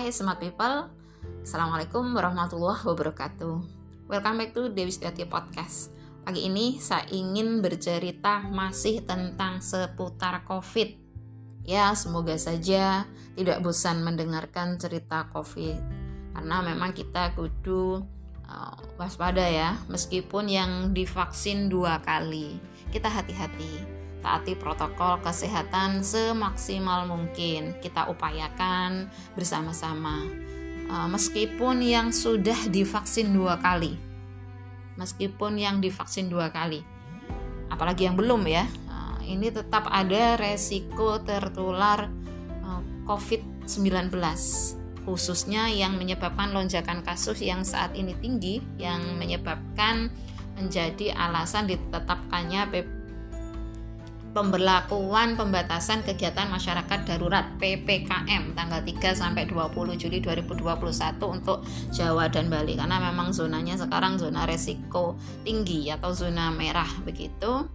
Hai smart people, Assalamualaikum warahmatullahi wabarakatuh. Welcome back to Dewi Setiati Podcast. Pagi ini saya ingin bercerita masih tentang seputar COVID. Ya semoga saja tidak bosan mendengarkan cerita COVID. Karena memang kita kudu uh, waspada ya Meskipun yang divaksin dua kali. Kita hati-hati taati protokol kesehatan semaksimal mungkin. Kita upayakan bersama-sama, uh, meskipun yang sudah divaksin dua kali, meskipun yang divaksin dua kali, apalagi yang belum ya, uh, ini tetap ada resiko tertular uh, COVID-19 khususnya yang menyebabkan lonjakan kasus yang saat ini tinggi yang menyebabkan menjadi alasan ditetapkannya pemberlakuan pembatasan kegiatan masyarakat darurat PPKM tanggal 3 sampai 20 Juli 2021 untuk Jawa dan Bali karena memang zonanya sekarang zona resiko tinggi atau zona merah begitu.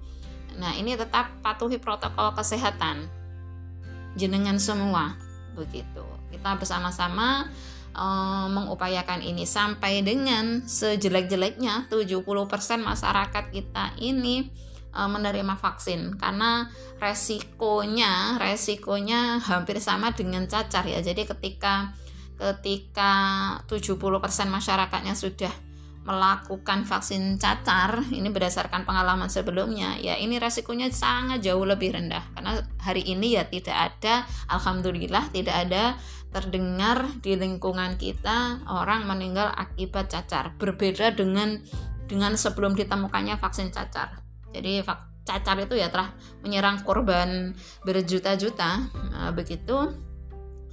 Nah, ini tetap patuhi protokol kesehatan jenengan semua begitu. Kita bersama-sama uh, mengupayakan ini sampai dengan sejelek-jeleknya 70% masyarakat kita ini Eh, menerima vaksin. Karena resikonya resikonya hampir sama dengan cacar ya. Jadi ketika ketika 70% masyarakatnya sudah melakukan vaksin cacar ini berdasarkan pengalaman sebelumnya ya ini resikonya sangat jauh lebih rendah. Karena hari ini ya tidak ada alhamdulillah tidak ada terdengar di lingkungan kita orang meninggal akibat cacar. Berbeda dengan dengan sebelum ditemukannya vaksin cacar jadi cacar itu ya telah menyerang korban berjuta-juta. Nah, begitu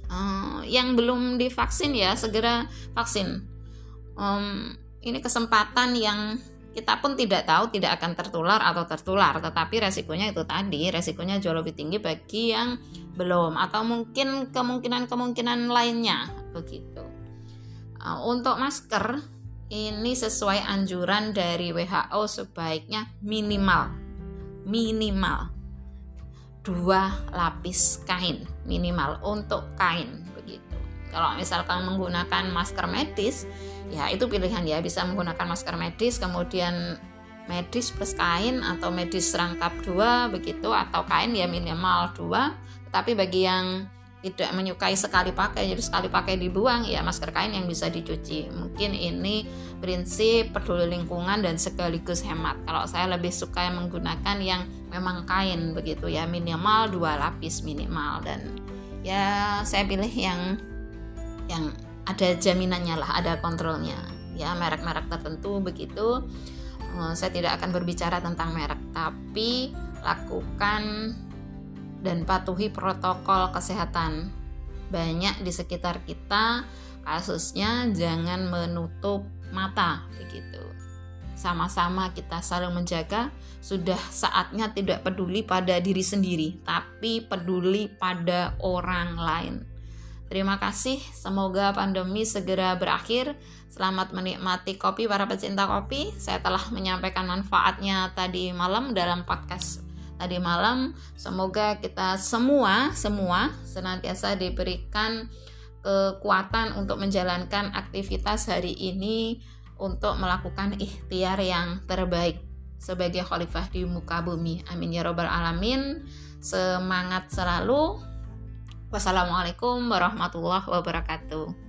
uh, yang belum divaksin ya segera vaksin. Um, ini kesempatan yang kita pun tidak tahu tidak akan tertular atau tertular tetapi resikonya itu tadi resikonya jauh lebih tinggi bagi yang belum atau mungkin kemungkinan-kemungkinan lainnya. Begitu. Uh, untuk masker ini sesuai anjuran dari WHO sebaiknya minimal. Minimal. Dua lapis kain minimal untuk kain begitu. Kalau misalkan menggunakan masker medis ya itu pilihan ya. Bisa menggunakan masker medis kemudian medis plus kain atau medis rangkap dua begitu atau kain ya minimal dua. Tapi bagi yang tidak menyukai sekali pakai jadi sekali pakai dibuang ya masker kain yang bisa dicuci. Mungkin ini prinsip peduli lingkungan dan sekaligus hemat. Kalau saya lebih suka menggunakan yang memang kain begitu ya minimal dua lapis minimal. Dan ya saya pilih yang yang ada jaminannya lah ada kontrolnya. Ya merek-merek tertentu begitu. Eh, saya tidak akan berbicara tentang merek tapi lakukan dan patuhi protokol kesehatan. Banyak di sekitar kita kasusnya jangan menutup mata begitu. Sama-sama kita saling menjaga, sudah saatnya tidak peduli pada diri sendiri, tapi peduli pada orang lain. Terima kasih, semoga pandemi segera berakhir. Selamat menikmati kopi para pecinta kopi. Saya telah menyampaikan manfaatnya tadi malam dalam podcast tadi malam. Semoga kita semua semua senantiasa diberikan kekuatan untuk menjalankan aktivitas hari ini untuk melakukan ikhtiar yang terbaik sebagai khalifah di muka bumi. Amin ya robbal alamin. Semangat selalu. Wassalamualaikum warahmatullahi wabarakatuh.